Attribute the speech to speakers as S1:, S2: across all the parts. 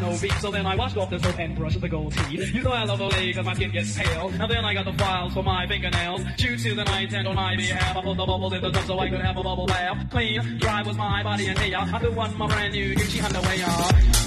S1: No beat, so then I washed off the soap and brushed the gold teeth. You know I love Olay cause my skin gets pale. And then I got the files for my fingernails. Chewed to the night and on my behalf. I put the bubbles in the tub so I could have a bubble bath. Clean, dry was my body and hair. I threw on my brand new Gucci underwear.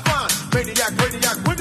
S2: 14, wise, divine. Maniac, maniac,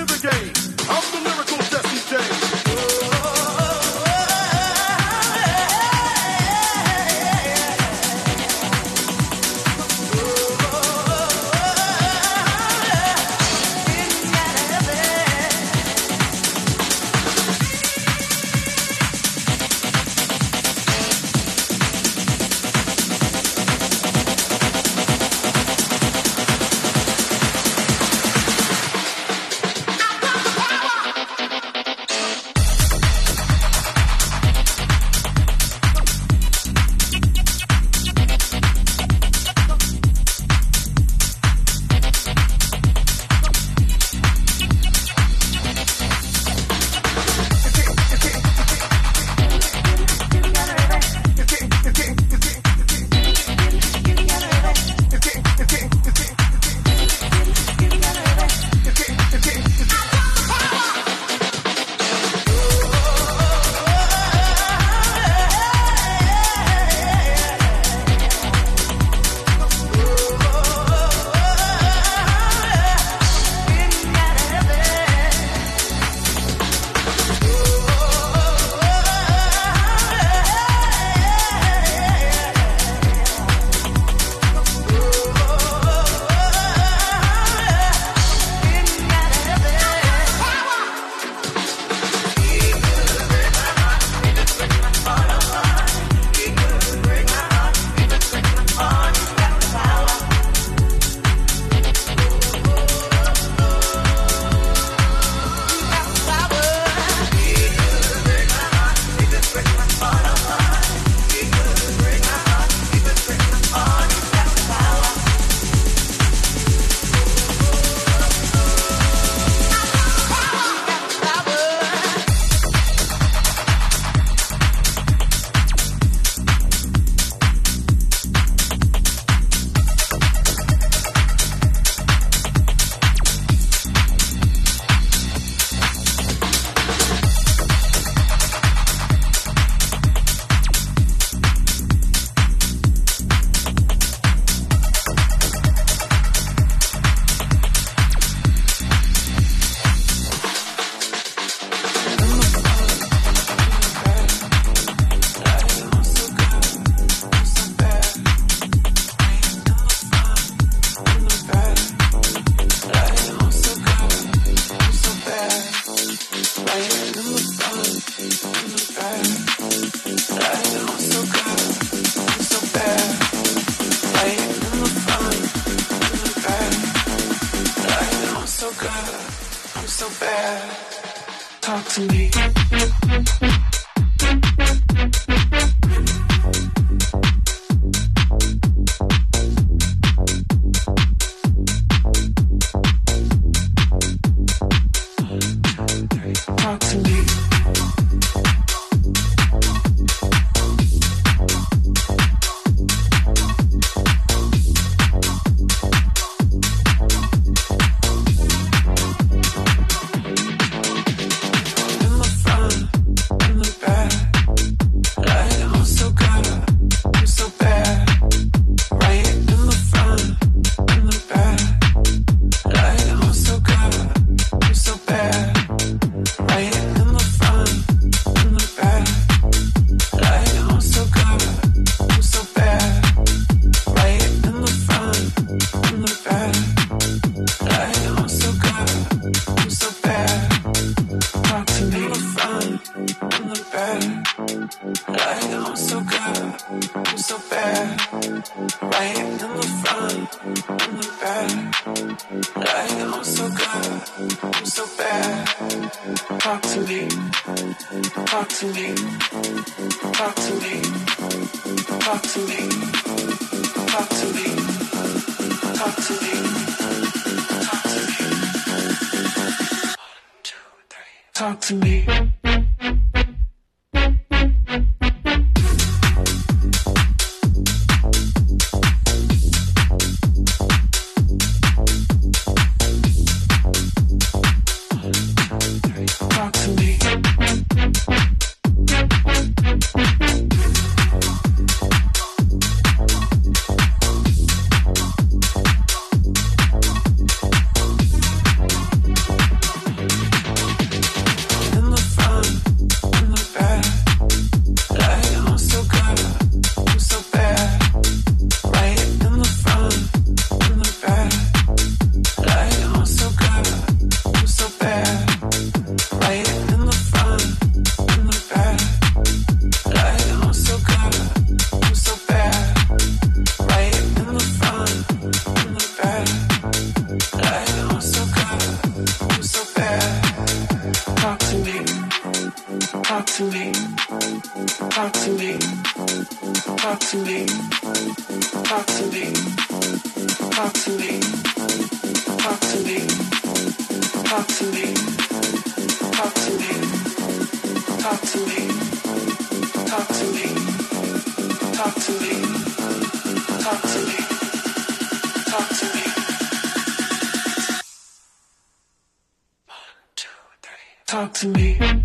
S2: Talk to me.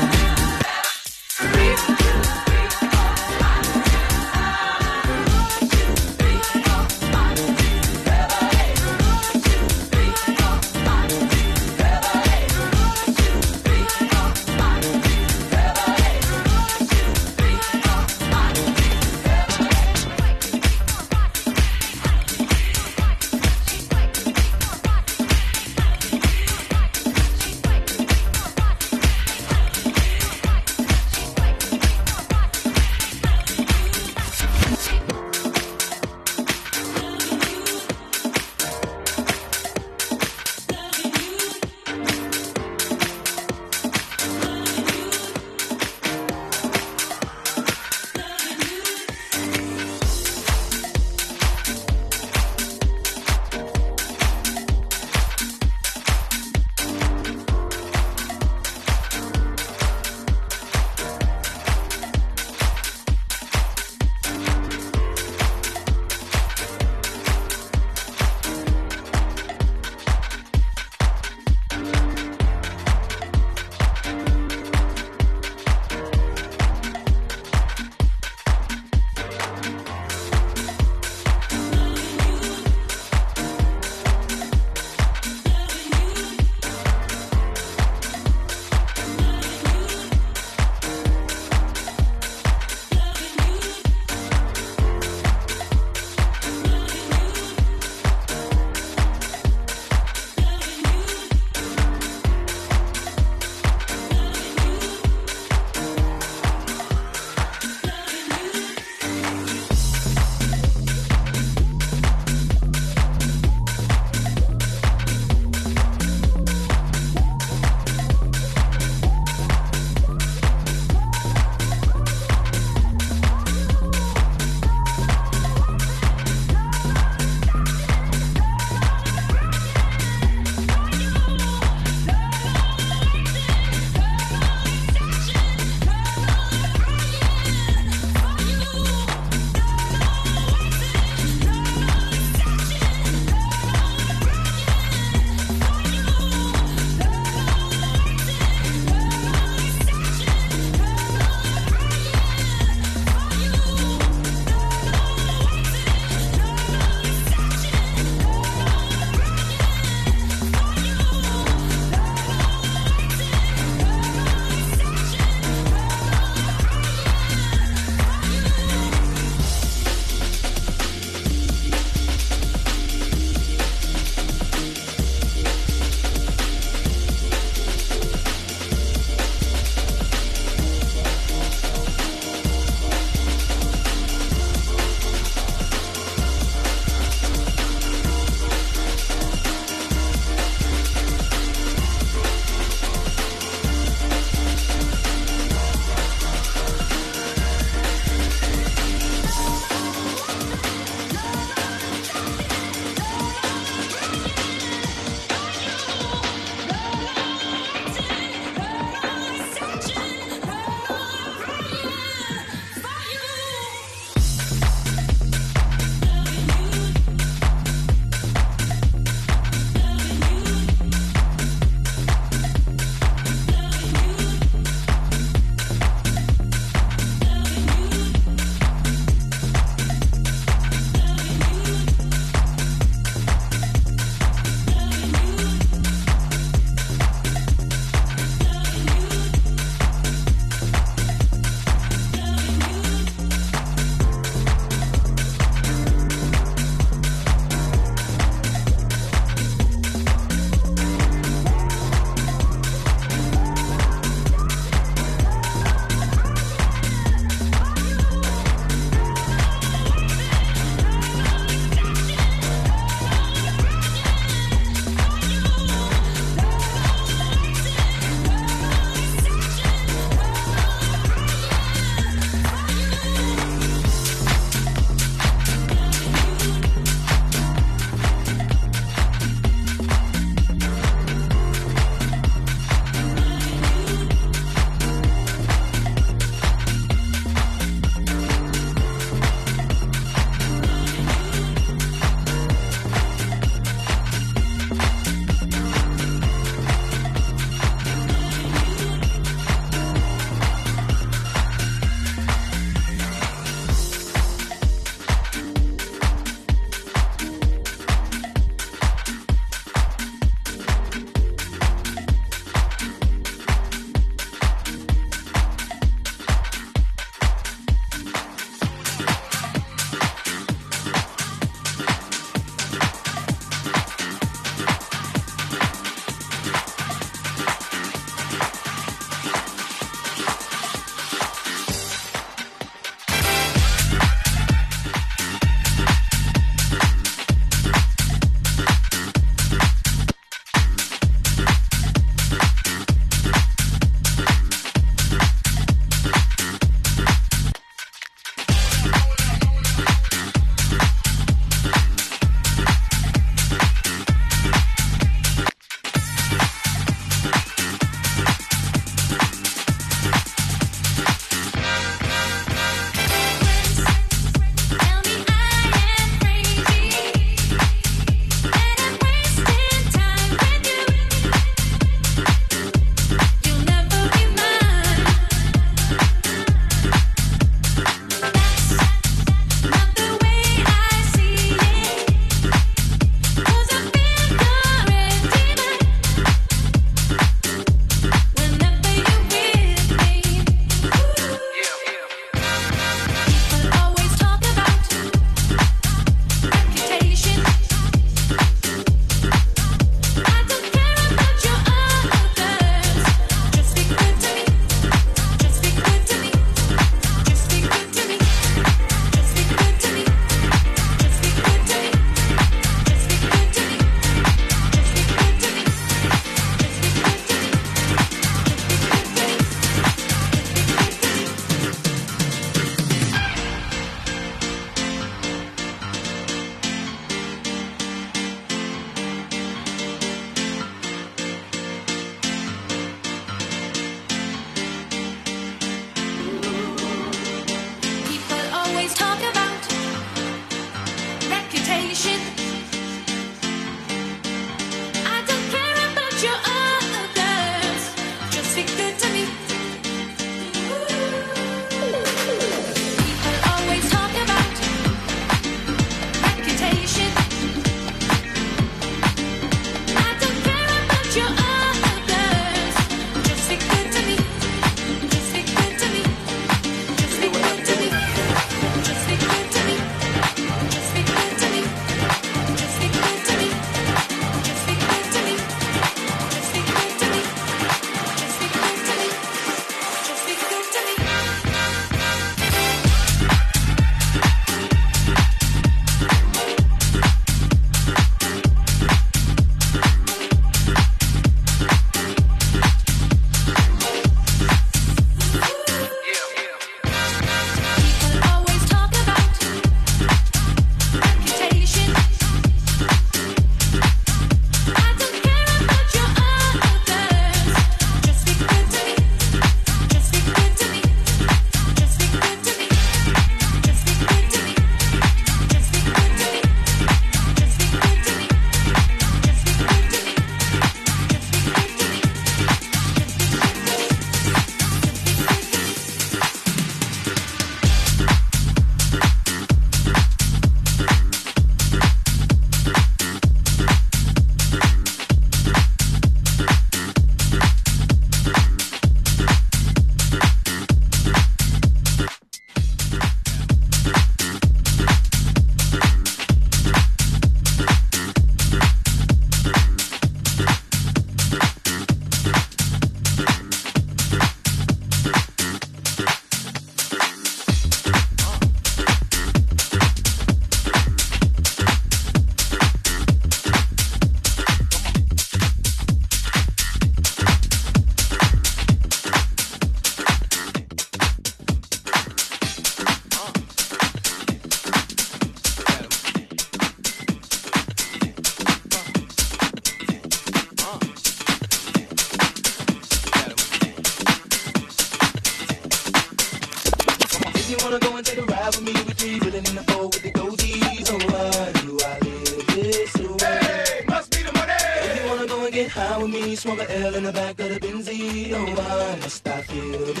S3: swung a L in the back of the Benzie. Oh, stop here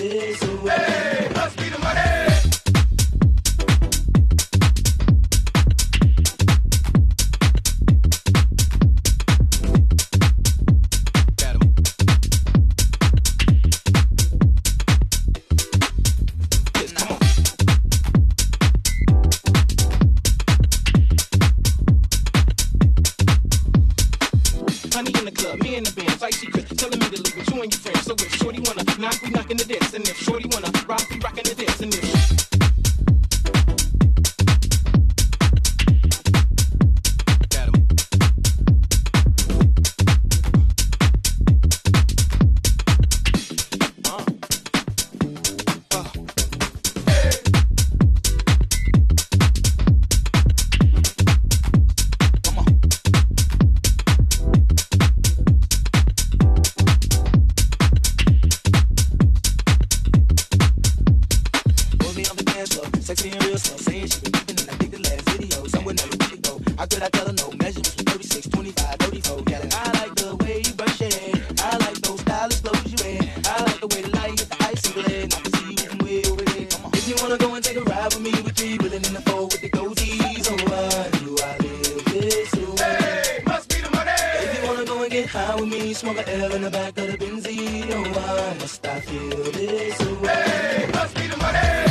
S3: in the back of the Benzie. Oh, I must I feel this way?
S2: Hey, must be the money.